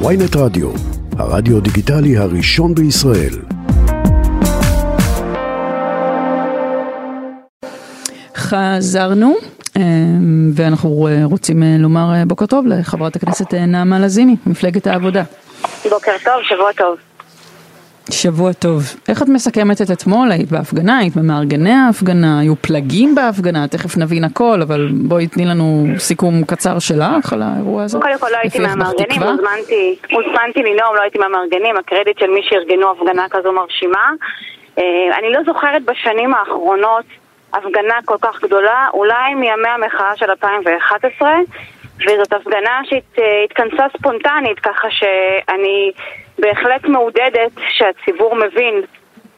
ויינט רדיו, הרדיו דיגיטלי הראשון בישראל. חזרנו, אה, ואנחנו אה, רוצים אה, לומר בוקר טוב לחברת הכנסת נעמה לזימי, מפלגת העבודה. בוקר טוב, שבוע טוב. שבוע טוב. איך את מסכמת את אתמול? היית בהפגנה, היית במארגני ההפגנה, היו פלגים בהפגנה, תכף נבין הכל, אבל בואי תני לנו סיכום קצר שלך על האירוע הזה. קודם כל לא הייתי מהמארגנים, הוזמנתי, הוזמנתי לנאום, לא הייתי מהמארגנים, הקרדיט של מי שארגנו הפגנה כזו מרשימה. אה, אני לא זוכרת בשנים האחרונות הפגנה כל כך גדולה, אולי מימי המחאה של 2011, וזאת הפגנה שהתכנסה ספונטנית, ככה שאני... בהחלט מעודדת שהציבור מבין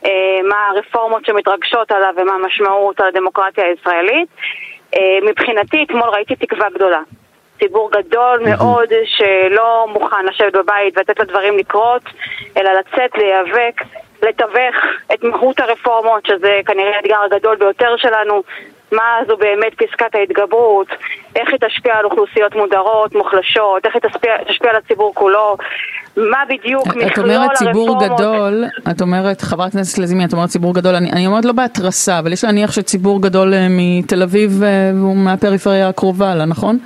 אה, מה הרפורמות שמתרגשות עליו ומה המשמעות על הדמוקרטיה הישראלית. אה, מבחינתי, אתמול ראיתי תקווה גדולה. ציבור גדול מאוד שלא מוכן לשבת בבית ולתת לדברים לקרות, אלא לצאת, להיאבק, לתווך את מהות הרפורמות, שזה כנראה האתגר הגדול ביותר שלנו, מה זו באמת פסקת ההתגברות, איך היא תשפיע על אוכלוסיות מודרות, מוחלשות, איך היא תשפיע, תשפיע על הציבור כולו, מה בדיוק מכלול הרפורמות. את אומרת ציבור גדול, את אומרת, חברת הכנסת לזימי, את אומרת ציבור גדול, אני, אני אומרת לא בהתרסה, אבל יש להניח שציבור גדול אה, מתל אביב אה, והוא מהפריפריה הקרובה לה, נכון?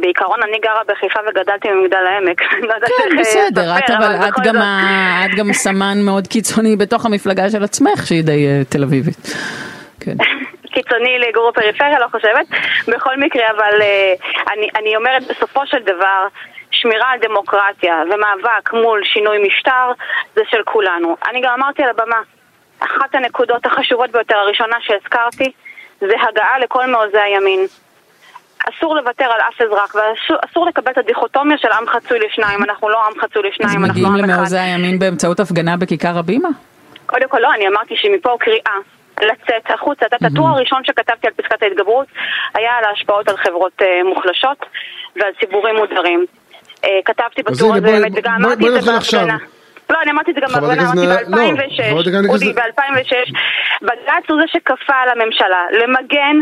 בעיקרון אני גרה בחיפה וגדלתי במגדל העמק. לא כן, בסדר, את אבל את גם, את גם סמן מאוד קיצוני בתוך המפלגה של עצמך שהיא די אה, תל אביבית. כן. קיצוני לגור בפריפריה, לא חושבת. בכל מקרה, אבל אני, אני אומרת, בסופו של דבר, שמירה על דמוקרטיה ומאבק מול שינוי משטר זה של כולנו. אני גם אמרתי על הבמה, אחת הנקודות החשובות ביותר, הראשונה שהזכרתי, זה הגעה לכל מעוזי הימין. אסור לוותר על אף אזרח, ואסור לקבל את הדיכוטומיה של עם חצוי לשניים, אנחנו לא עם חצוי לשניים, אנחנו עם אחד. אז מגיעים למעוזי הימין באמצעות הפגנה בכיכר הבימה? קודם כל לא, אני אמרתי שמפה קריאה לצאת החוצה. את הטור הראשון שכתבתי על פסקת ההתגברות היה על ההשפעות על חברות אה, מוחלשות ועל ציבורים מודרים. אה, כתבתי בטור הזה באמת, וגם אמרתי את זה בהפגנה. לא, אני אמרתי את זה גם בהפגנה, אמרתי ב-2006, לא, אודי, ב-2006, בג"ץ הוא זה שכפה על הממשלה למגן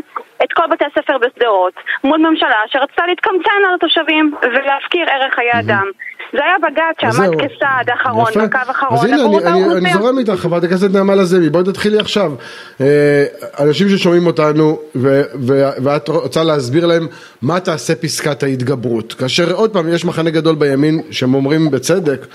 את כל בתי הספר בשדרות מול ממשלה שרצתה להתקמצן על התושבים ולהפקיר ערך חיי אדם. זה היה בג"ץ שעמד כסעד אחרון, בקו אחרון. אז הנה, אני זורם איתך, חברת הכנסת נעמה לזמי, בואי תתחילי עכשיו. אה, אנשים ששומעים אותנו, ואת רוצה להסביר להם מה תעשה פסקת ההתגברות. כאשר עוד פעם, יש מחנה גדול בימין, שהם אומרים בצדק,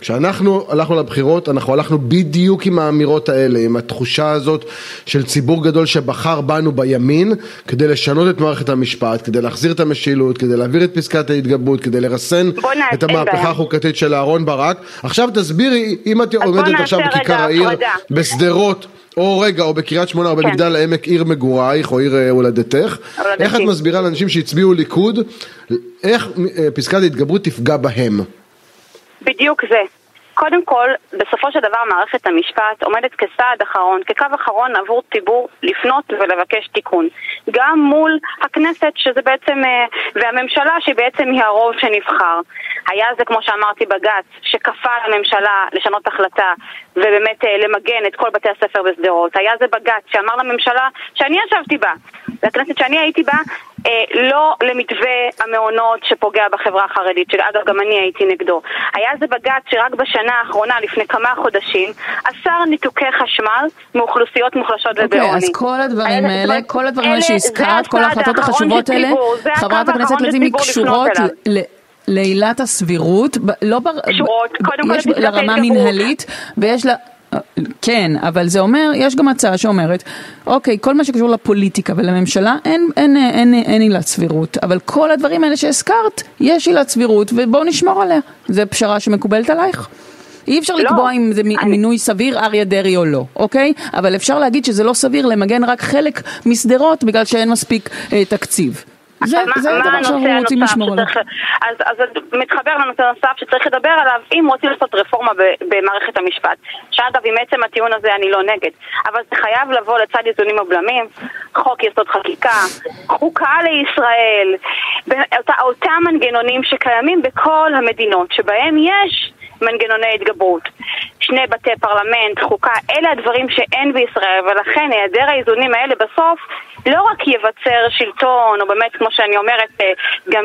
כשאנחנו הלכנו לבחירות, אנחנו הלכנו בדיוק עם האמירות האלה, עם התחושה הזאת של ציבור גדול שבחר בנו בימין כדי לשנות את מערכת המשפט, כדי להחזיר את המשילות, כדי להעביר את פסקת ההתגברות, כדי לרסן את המהפכה החוקתית של אהרון ברק. עכשיו תסבירי, אם את עומדת עכשיו בכיכר העיר, בשדרות, או רגע, או בקריית שמונה, או כן. במגדל העמק, עיר מגורייך, או עיר אה, הולדתך, איך את מסבירה לאנשים שהצביעו ליכוד, איך אה, פסקת ההתגברות תפגע בהם? בדיוק זה. קודם כל, בסופו של דבר מערכת המשפט עומדת כסעד אחרון, כקו אחרון עבור ציבור לפנות ולבקש תיקון. גם מול הכנסת, שזה בעצם, אה, והממשלה שבעצם היא הרוב שנבחר. היה זה, כמו שאמרתי, בג"ץ, שכפה על הממשלה לשנות החלטה ובאמת אה, למגן את כל בתי הספר בשדרות. היה זה בג"ץ שאמר לממשלה שאני ישבתי בה, והכנסת שאני הייתי בה, לא למתווה המעונות שפוגע בחברה החרדית, שאגב גם אני הייתי נגדו. היה זה בג"ץ שרק בשנה האחרונה, לפני כמה חודשים, אסר ניתוקי חשמל מאוכלוסיות מוחלשות okay, ובעוני. אוקיי, אז כל הדברים האלה, כל הדברים האלה שהזכרת, כל ההחלטות החשובות האלה, חברת הכנסת לזימי קשורות לעילת הסבירות, לא בר... קשורות, קודם כל יש לרמה מנהלית, ויש לה... כן, אבל זה אומר, יש גם הצעה שאומרת, אוקיי, כל מה שקשור לפוליטיקה ולממשלה, אין, אין, אין, אין, עילת סבירות, אבל כל הדברים האלה שהזכרת, יש עילת סבירות, ובואו נשמור עליה. זו פשרה שמקובלת עלייך? אי אפשר לא, לקבוע אם זה אני... מינוי סביר אריה דרעי או לא, אוקיי? אבל אפשר להגיד שזה לא סביר למגן רק חלק משדרות בגלל שאין מספיק אה, תקציב. זה, זה מה הדבר שאנחנו רוצים לשמור עליו. אז, אז מתחבר לנושא נוסף שצריך לדבר עליו אם רוצים לעשות רפורמה במערכת המשפט. שאגב, עם עצם הטיעון הזה אני לא נגד. אבל זה חייב לבוא לצד איזונים ובלמים, חוק יסוד חקיקה, חוקה לישראל, אותה, אותם מנגנונים שקיימים בכל המדינות שבהם יש מנגנוני התגברות. שני בתי פרלמנט, חוקה, אלה הדברים שאין בישראל, ולכן היעדר האיזונים האלה בסוף לא רק יבצר שלטון, או באמת, כמו שאני אומרת, אה, גם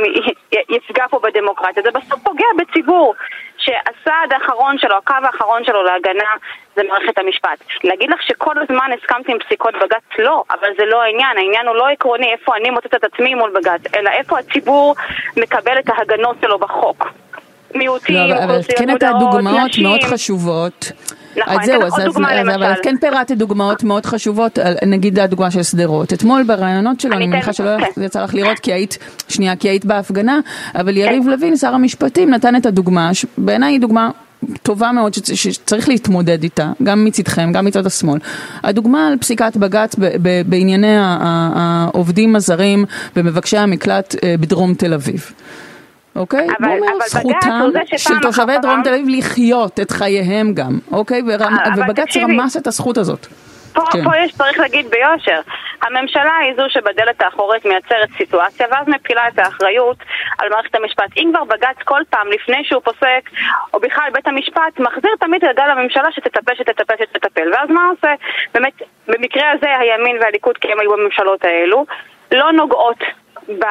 יפגע פה בדמוקרטיה, זה בסוף פוגע בציבור. שהסעד האחרון שלו, הקו האחרון שלו להגנה זה מערכת המשפט. להגיד לך שכל הזמן הסכמתי עם פסיקות בג"ץ? לא, אבל זה לא העניין. העניין הוא לא עקרוני איפה אני מוצאת את עצמי מול בג"ץ, אלא איפה הציבור מקבל את ההגנות שלו בחוק. מיעוטים, לא, אוכלוסיות מודעות, נשים. אבל את כן דוגמאות מאוד חשובות. נכון, אני אתן לך עוד דוגמה למשל. אבל את כן פירטת דוגמאות מאוד חשובות, נגיד הדוגמה של שדרות. אתמול בראיונות שלו, אני מניחה שלא כן. יצא לך לראות כי היית, שנייה, כי היית בהפגנה, אבל יריב כן. לוין, שר המשפטים, נתן את הדוגמה, בעיניי היא דוגמה טובה מאוד שצריך להתמודד איתה, גם מצדכם, גם מצד השמאל. הדוגמה על פסיקת בג"ץ בענייני העובדים הזרים ומבקשי המקלט אה, בדרום תל אביב. אוקיי? אבל, הוא אומר, זכותם של תושבי דרום תל אביב לחיות את חייהם גם, אוקיי? ורמ... ובג"ץ רמס את הזכות הזאת. פה, כן. פה יש, צריך להגיד ביושר, הממשלה היא זו שבדלת האחורית מייצרת סיטואציה ואז מפילה את האחריות על מערכת המשפט. אם כבר בג"ץ כל פעם לפני שהוא פוסק, או בכלל בית המשפט, מחזיר תמיד את הגל לממשלה שתטפל, שתטפל, שתטפל. ואז מה עושה? באמת, במקרה הזה הימין והליכוד, כי הם היו בממשלות האלו, לא נוגעות ב...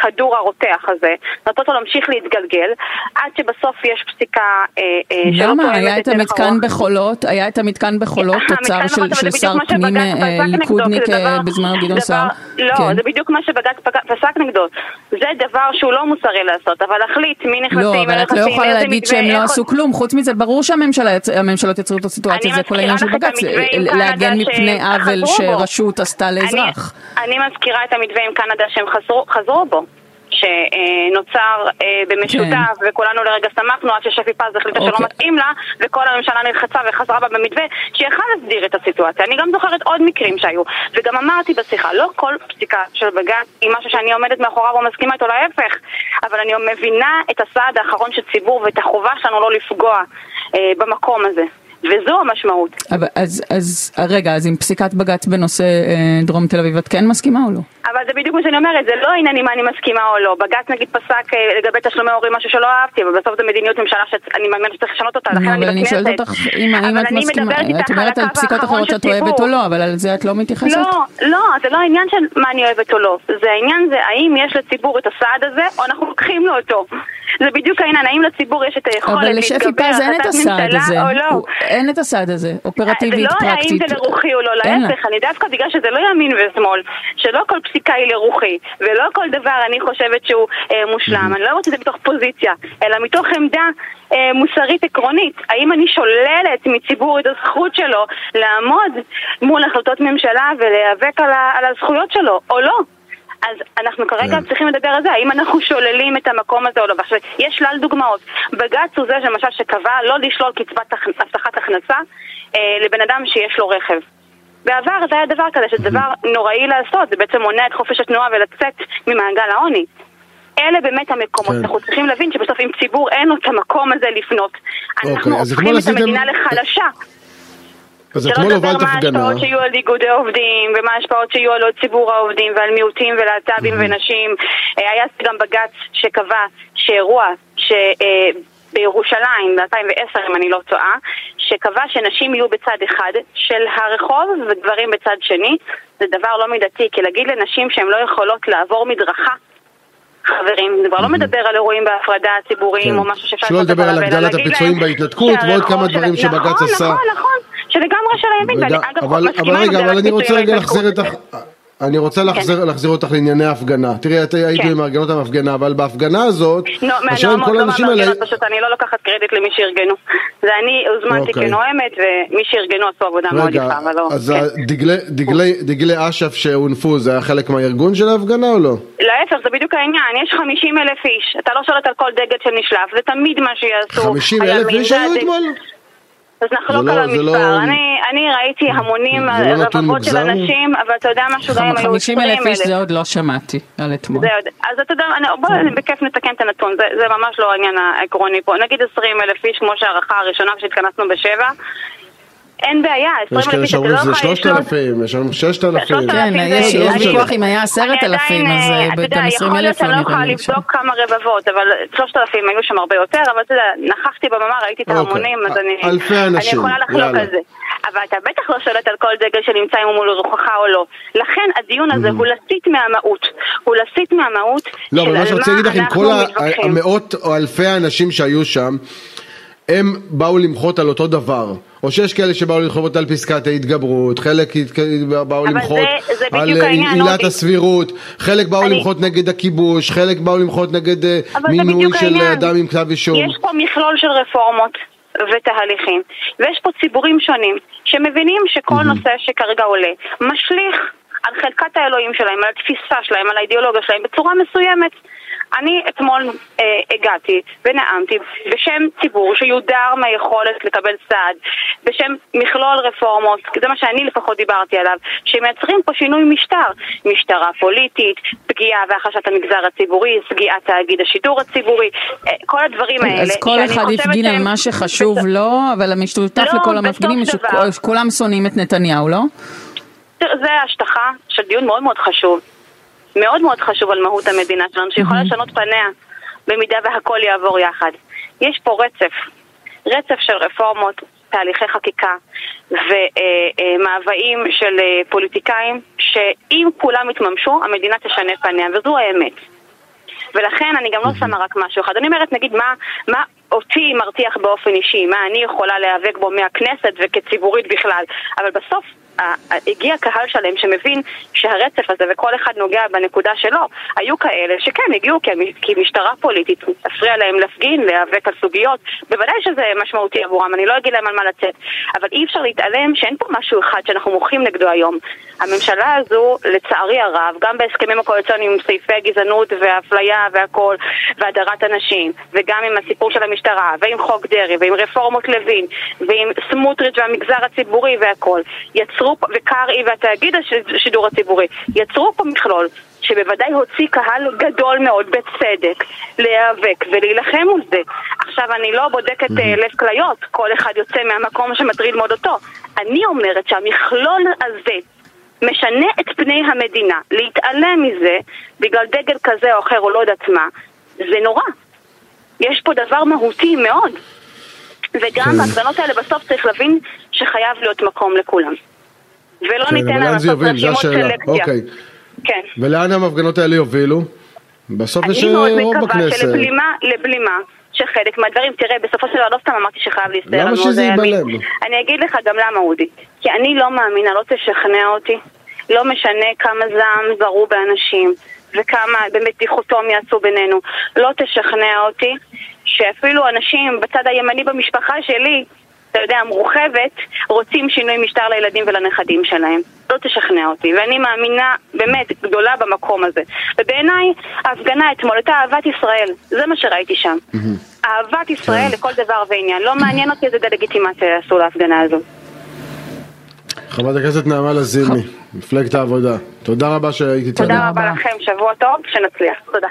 הכדור הרותח הזה, נותנות לו להמשיך להתגלגל, עד שבסוף יש פסיקה אה, אה, שלא תואמת למה? היה את המתקן בחולות, היה את המתקן בחולות, תוצר של שר פנים אה, ליכודניק בזמן גדעון סער. לא, כן. זה בדיוק מה שבג"ץ פסק נגדו. זה דבר שהוא לא מוסרי לעשות, אבל להחליט מי נכנסים, לא, אבל את לא יכולה להגיד שהם לא עשו כלום, חוץ מזה ברור שהממשלות יצרו את הסיטואציה, זה כל העניין של בג"ץ, להגן מפני עוול שרשות עשתה לאזרח. אני מזכירה את המתווה עם קנדה שהם חזרו בו. שנוצר אה, במשותף, כן. וכולנו לרגע שמחנו עד ששפי פז החליטה אוקיי. שלא מתאים לה, וכל הממשלה נלחצה וחזרה בה במתווה, שיכל להסדיר את הסיטואציה. אני גם זוכרת עוד מקרים שהיו, וגם אמרתי בשיחה, לא כל פסיקה של בג"ץ היא משהו שאני עומדת מאחוריו או מסכימה איתו, להפך, אבל אני מבינה את הסעד האחרון של ציבור ואת החובה שלנו לא לפגוע אה, במקום הזה. וזו המשמעות. אבל, אז, אז רגע, אז עם פסיקת בג"ץ בנושא אה, דרום תל אביב, את כן מסכימה או לא? אבל זה בדיוק מה שאני אומרת, זה לא העניין אם אני מסכימה או לא. בג"ץ נגיד פסק אה, לגבי תשלומי הורים משהו שלא אהבתי, אבל בסוף זו מדיניות ממשלה שאני מאמינה שצריך לשנות אותה, לכן אני בכנסת. אבל אני שואלת אותך אם, את מסכימה, את אומרת על פסיקות אחרות שאת אוהבת או לא, אבל על זה את לא מתייחסת? לא, לא, זה לא העניין של מה אני אוהבת או לא. זה העניין זה האם יש לציבור את הסעד הזה, או אנחנו לוקחים לו אותו. זה בדיוק העניין, האם לציבור יש את היכולת להתגבר החלטת ממשלה או לא. אין את הסעד הזה, אופרטיבית, פרקטית. זה לא האם זה לרוחי או לא, להפך, אני דווקא בגלל שזה לא ימין ושמאל, שלא כל פסיקה היא לרוחי, ולא כל דבר אני חושבת שהוא אה, מושלם, אני לא אומרת את זה מתוך פוזיציה, אלא מתוך עמדה אה, מוסרית עקרונית. האם אני שוללת מציבור את הזכות שלו לעמוד מול החלטות ממשלה ולהיאבק על, על הזכויות שלו, או לא? אז אנחנו כרגע כן. צריכים לדבר על זה, האם אנחנו שוללים את המקום הזה או לא. ועכשיו, יש שלל דוגמאות. בג"ץ הוא זה למשל שקבע לא לשלול קצבת הבטחת הכנסה אה, לבן אדם שיש לו רכב. בעבר זה היה דבר כזה, שזה דבר נוראי לעשות, זה בעצם מונע את חופש התנועה ולצאת ממעגל העוני. אלה באמת המקומות, כן. אנחנו צריכים להבין שבסוף אם ציבור אין לו את המקום הזה לפנות, אוקיי, אנחנו הופכים את המדינה לחלשה. אז אתמול הובלת הפגנה. שלא לדבר מה ההשפעות שיהיו על איגודי עובדים, ומה ההשפעות שיהיו על עוד ציבור העובדים, ועל מיעוטים ולהט"בים ונשים. אה, היה גם בג"ץ שקבע שאירוע. אה, בירושלים ב-2010 אם אני לא טועה, שקבע שנשים יהיו בצד אחד של הרחוב וגברים בצד שני, זה דבר לא מידתי, כי להגיד לנשים שהן לא יכולות לעבור מדרכה חברים, זה כבר לא מדבר על אירועים בהפרדה ציבוריים כן. או משהו שאפשר שלא לדבר על הגדלת הפיצויים בהתנתקות ועוד כמה דברים שבג"ץ נכון, עשה. נכון, נכון, נכון, שלגמרי של הימין, ואני אגב מסכימה עם הגדלת פיצויים בהתנתקות. אני רוצה להחזיר, כן. להחזיר אותך לענייני ההפגנה. תראי, את היית כן. מארגנות המפגנה, אבל בהפגנה הזאת, לא, השאלה עם כל לא האנשים האלה... פשוט אני לא לוקחת קרדיט למי שארגנו. זה אני הוזמנתי אוקיי. כנואמת, ומי שארגנו עשו עבודה רגע, מאוד יפה, אבל לא... אז כן. דגלי, דגלי, דגלי אש"ף שהונפו, זה היה חלק מהארגון של ההפגנה או לא? להפך, זה בדיוק העניין. יש 50 אלף איש. אתה לא שולט על כל דגל שנשלף, זה תמיד מה שיעשו. 50 אלף איש היו אתמול? אז נחלוק לא, על המספר. לא... אני, אני ראיתי המונים, לא רבבות של אנשים, אבל אתה יודע משהו, גם אם היו 20 אלף איש זה עוד לא שמעתי על אתמול. אז אתה יודע, בוא בכיף נתקן את הנתון, זה, זה ממש לא העניין העקרוני פה. נגיד 20 אלף איש, כמו שהערכה הראשונה כשהתכנסנו בשבע, אין בעיה, 20 אלף איש, אתה לא יכול... יש כאלה שאומרים שזה 3,000, יש לנו 6,000. כן, יש ויכוח אם היה 10,000, אז אה, גם 20 אלף לא נראה לי. יכול להיות שאני לא לבדוק כמה רבבות, אבל 3,000 היו שם הרבה יותר, אבל אתה יודע, נכחתי במאמר, ראיתי את אוקיי, ההמונים, אז אני יכולה לחלוק על זה. אבל אתה בטח לא שולט על כל דגל שנמצא אם הוא מול רוחך או לא. לכן הדיון הזה הוא להסיט מהמהות. הוא להסיט מהמהות לא, של אבל מה על שרציתי להגיד לך, עם אנחנו כל מתווכחים. המאות או אלפי האנשים שהיו שם, הם באו למחות על אותו דבר. או שיש כאלה שבאו למחות על פסקת ההתגברות, חלק באו למחות זה- זה על אה, עילת אודי. הסבירות, חלק באו אני- למחות נגד הכיבוש, חלק באו למחות נגד אה, מינוי של העניין. אדם עם כתב אישום. יש פה מכלול של רפורמות ותהליכים, ויש פה ציבורים שונים שמבינים שכל נושא שכרגע עולה משליך על חלקת האלוהים שלהם, על התפיסה שלהם, על האידיאולוגיה שלהם בצורה מסוימת. אני אתמול אה, הגעתי ונאמתי בשם ציבור שיודר מהיכולת לקבל סעד, בשם מכלול רפורמות, זה מה שאני לפחות דיברתי עליו, שמייצרים פה שינוי משטר, משטרה פוליטית, פגיעה והחשת המגזר הציבורי, סגיעת תאגיד השידור הציבורי, אה, כל הדברים האלה. אז כל אחד הפגין על מה שחשוב לו, אבל המשותף לא, לכל המפגינים. שכולם שונאים את נתניהו, לא? זה השטחה של דיון מאוד מאוד חשוב. מאוד מאוד חשוב על מהות המדינה שלנו, שיכולה לשנות פניה במידה והכל יעבור יחד. יש פה רצף, רצף של רפורמות, תהליכי חקיקה ומאוויים של אה, פוליטיקאים, שאם כולם יתממשו, המדינה תשנה פניה, וזו האמת. ולכן אני גם לא שמה רק משהו אחד. אני אומרת, נגיד, מה, מה אותי מרתיח באופן אישי, מה אני יכולה להיאבק בו מהכנסת וכציבורית בכלל, אבל בסוף הגיע קהל שלם שמבין שהרצף הזה וכל אחד נוגע בנקודה שלו. היו כאלה שכן, הגיעו כי משטרה פוליטית הפריעה להם להפגין, להיאבק על סוגיות. בוודאי שזה משמעותי עבורם, אני לא אגיד להם על מה לצאת. אבל אי אפשר להתעלם שאין פה משהו אחד שאנחנו מוחים נגדו היום. הממשלה הזו, לצערי הרב, גם בהסכמים הקואליציוניים עם סעיפי הגזענות והאפליה והכל, והדרת הנשים, וגם עם הסיפור של המשטרה, ועם חוק דרעי, ועם רפורמות לוין, ועם סמוטריץ' והמגזר הציבורי והכל, יצרו פה, וקרעי והתאגיד הש- השידור הציבורי, יצרו פה מכלול. שבוודאי הוציא קהל גדול מאוד, בצדק, להיאבק ולהילחם מול זה. עכשיו, אני לא בודקת אה, לב כליות, כל אחד יוצא מהמקום שמטריד מאוד אותו. אני אומרת שהמכלול הזה משנה את פני המדינה. להתעלם מזה בגלל דגל כזה או אחר או לא יודעת מה, זה נורא. יש פה דבר מהותי מאוד. וגם כן. בהפגנות האלה בסוף צריך להבין שחייב להיות מקום לכולם. ולא כן, ניתן להם לעשות רשימות. סלקציה. אוקיי. כן. ולאן המפגנות האלה יובילו? בסוף יש אני מאוד אה, רוב מקווה בכנסת. שלבלימה, לבלימה, שחלק מהדברים, תראה, בסופו של דבר לא סתם אמרתי שחייב להסתער למה שזה. ייבלם? אני אגיד לך גם למה, אודי. כי אני לא מאמינה, לא תשכנע אותי. לא משנה כמה זעם זרו באנשים, וכמה באמת דיכוטומיה עשו בינינו. לא תשכנע אותי שאפילו אנשים בצד הימני במשפחה שלי, אתה יודע, מורחבת, רוצים שינוי משטר לילדים ולנכדים שלהם. לא תשכנע אותי, ואני מאמינה באמת גדולה במקום הזה. ובעיניי, ההפגנה אתמול הייתה אהבת ישראל, זה מה שראיתי שם. אהבת ישראל כן. לכל דבר ועניין. לא מעניין אותי איזה דה-לגיטימציה יעשו להפגנה הזו. חברת הכנסת נעמה לזימי, מפלגת העבודה. תודה רבה שהיית איתנו. תודה רבה. רבה לכם, שבוע טוב, שנצליח. תודה.